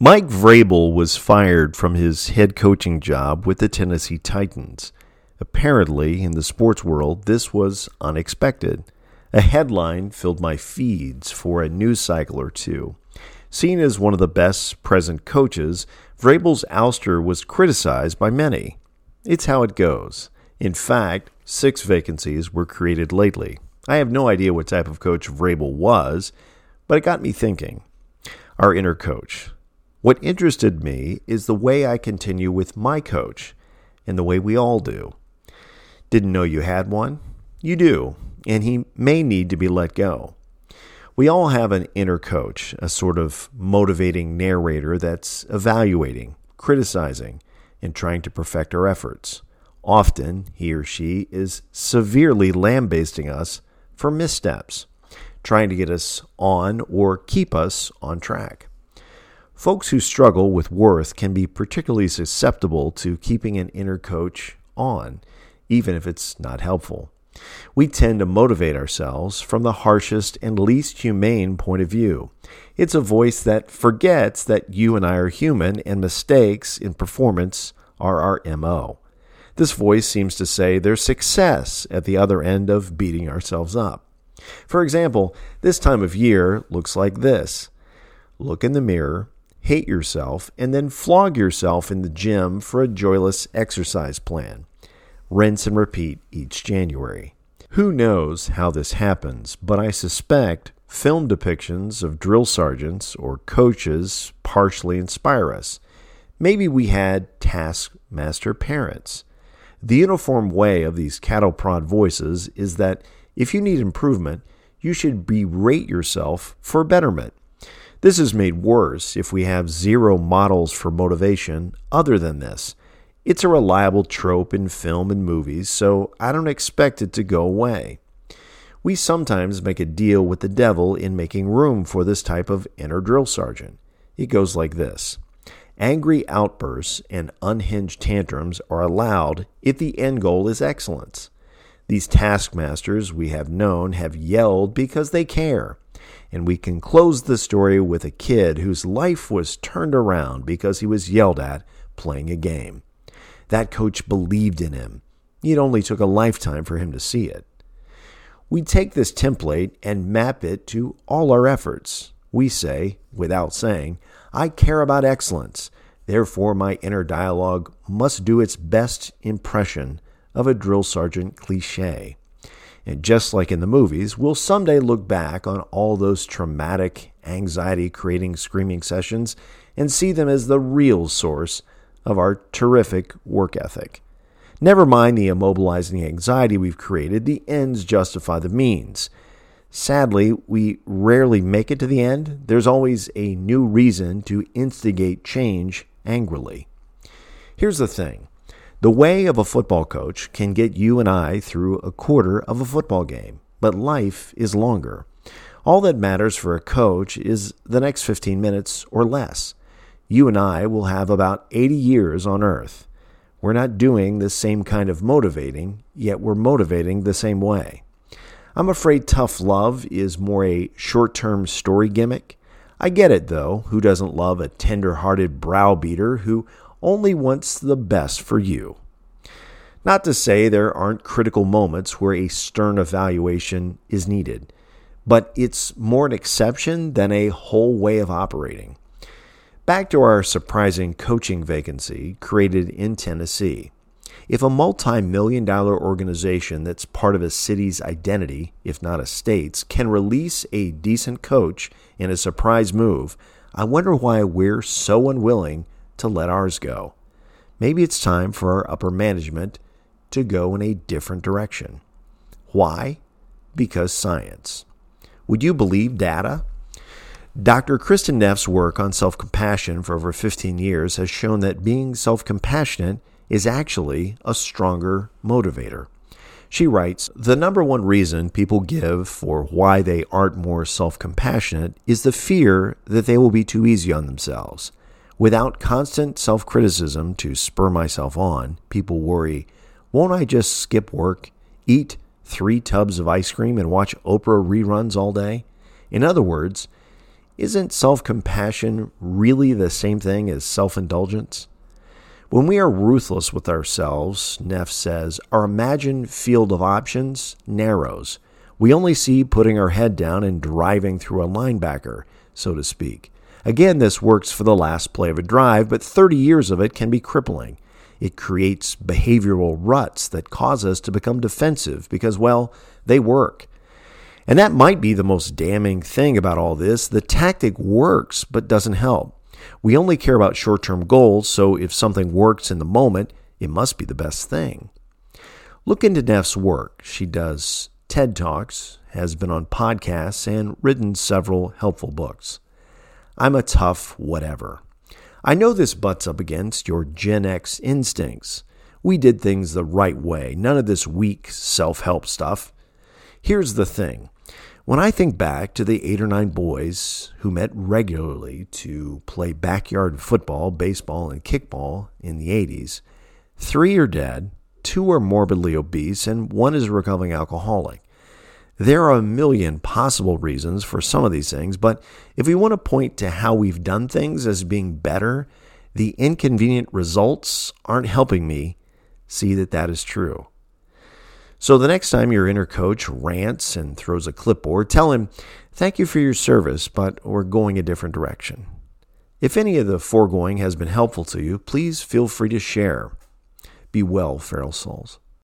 Mike Vrabel was fired from his head coaching job with the Tennessee Titans. Apparently, in the sports world, this was unexpected. A headline filled my feeds for a news cycle or two. Seen as one of the best present coaches, Vrabel's ouster was criticized by many. It's how it goes. In fact, six vacancies were created lately. I have no idea what type of coach Vrabel was, but it got me thinking. Our inner coach, what interested me is the way I continue with my coach and the way we all do. Didn't know you had one? You do, and he may need to be let go. We all have an inner coach, a sort of motivating narrator that's evaluating, criticizing, and trying to perfect our efforts. Often, he or she is severely lambasting us for missteps, trying to get us on or keep us on track. Folks who struggle with worth can be particularly susceptible to keeping an inner coach on, even if it's not helpful. We tend to motivate ourselves from the harshest and least humane point of view. It's a voice that forgets that you and I are human and mistakes in performance are our MO. This voice seems to say there's success at the other end of beating ourselves up. For example, this time of year looks like this look in the mirror hate yourself, and then flog yourself in the gym for a joyless exercise plan. Rinse and repeat each January. Who knows how this happens, but I suspect film depictions of drill sergeants or coaches partially inspire us. Maybe we had taskmaster parents. The uniform way of these cattle prod voices is that if you need improvement, you should berate yourself for betterment. This is made worse if we have zero models for motivation other than this. It's a reliable trope in film and movies, so I don't expect it to go away. We sometimes make a deal with the devil in making room for this type of inner drill sergeant. It goes like this Angry outbursts and unhinged tantrums are allowed if the end goal is excellence. These taskmasters we have known have yelled because they care and we can close the story with a kid whose life was turned around because he was yelled at playing a game. That coach believed in him. It only took a lifetime for him to see it. We take this template and map it to all our efforts. We say, without saying, I care about excellence. Therefore, my inner dialogue must do its best impression of a drill sergeant cliche. And just like in the movies, we'll someday look back on all those traumatic, anxiety creating screaming sessions and see them as the real source of our terrific work ethic. Never mind the immobilizing anxiety we've created, the ends justify the means. Sadly, we rarely make it to the end. There's always a new reason to instigate change angrily. Here's the thing the way of a football coach can get you and I through a quarter of a football game, but life is longer. All that matters for a coach is the next 15 minutes or less. You and I will have about 80 years on earth. We're not doing the same kind of motivating, yet we're motivating the same way. I'm afraid tough love is more a short term story gimmick. I get it, though. Who doesn't love a tender hearted browbeater who only wants the best for you. Not to say there aren't critical moments where a stern evaluation is needed, but it's more an exception than a whole way of operating. Back to our surprising coaching vacancy created in Tennessee. If a multi million dollar organization that's part of a city's identity, if not a state's, can release a decent coach in a surprise move, I wonder why we're so unwilling to let ours go. Maybe it's time for our upper management to go in a different direction. Why? Because science. Would you believe data? Dr. Kristin Neff's work on self compassion for over 15 years has shown that being self compassionate is actually a stronger motivator. She writes The number one reason people give for why they aren't more self compassionate is the fear that they will be too easy on themselves. Without constant self criticism to spur myself on, people worry won't I just skip work, eat three tubs of ice cream, and watch Oprah reruns all day? In other words, isn't self compassion really the same thing as self indulgence? When we are ruthless with ourselves, Neff says, our imagined field of options narrows. We only see putting our head down and driving through a linebacker, so to speak. Again, this works for the last play of a drive, but 30 years of it can be crippling. It creates behavioral ruts that cause us to become defensive because, well, they work. And that might be the most damning thing about all this. The tactic works, but doesn't help. We only care about short term goals, so if something works in the moment, it must be the best thing. Look into Neff's work. She does TED Talks, has been on podcasts, and written several helpful books. I'm a tough whatever. I know this butts up against your Gen X instincts. We did things the right way, none of this weak self help stuff. Here's the thing when I think back to the eight or nine boys who met regularly to play backyard football, baseball, and kickball in the 80s, three are dead, two are morbidly obese, and one is a recovering alcoholic. There are a million possible reasons for some of these things, but if we want to point to how we've done things as being better, the inconvenient results aren't helping me see that that is true. So the next time your inner coach rants and throws a clipboard, tell him, Thank you for your service, but we're going a different direction. If any of the foregoing has been helpful to you, please feel free to share. Be well, Feral Souls.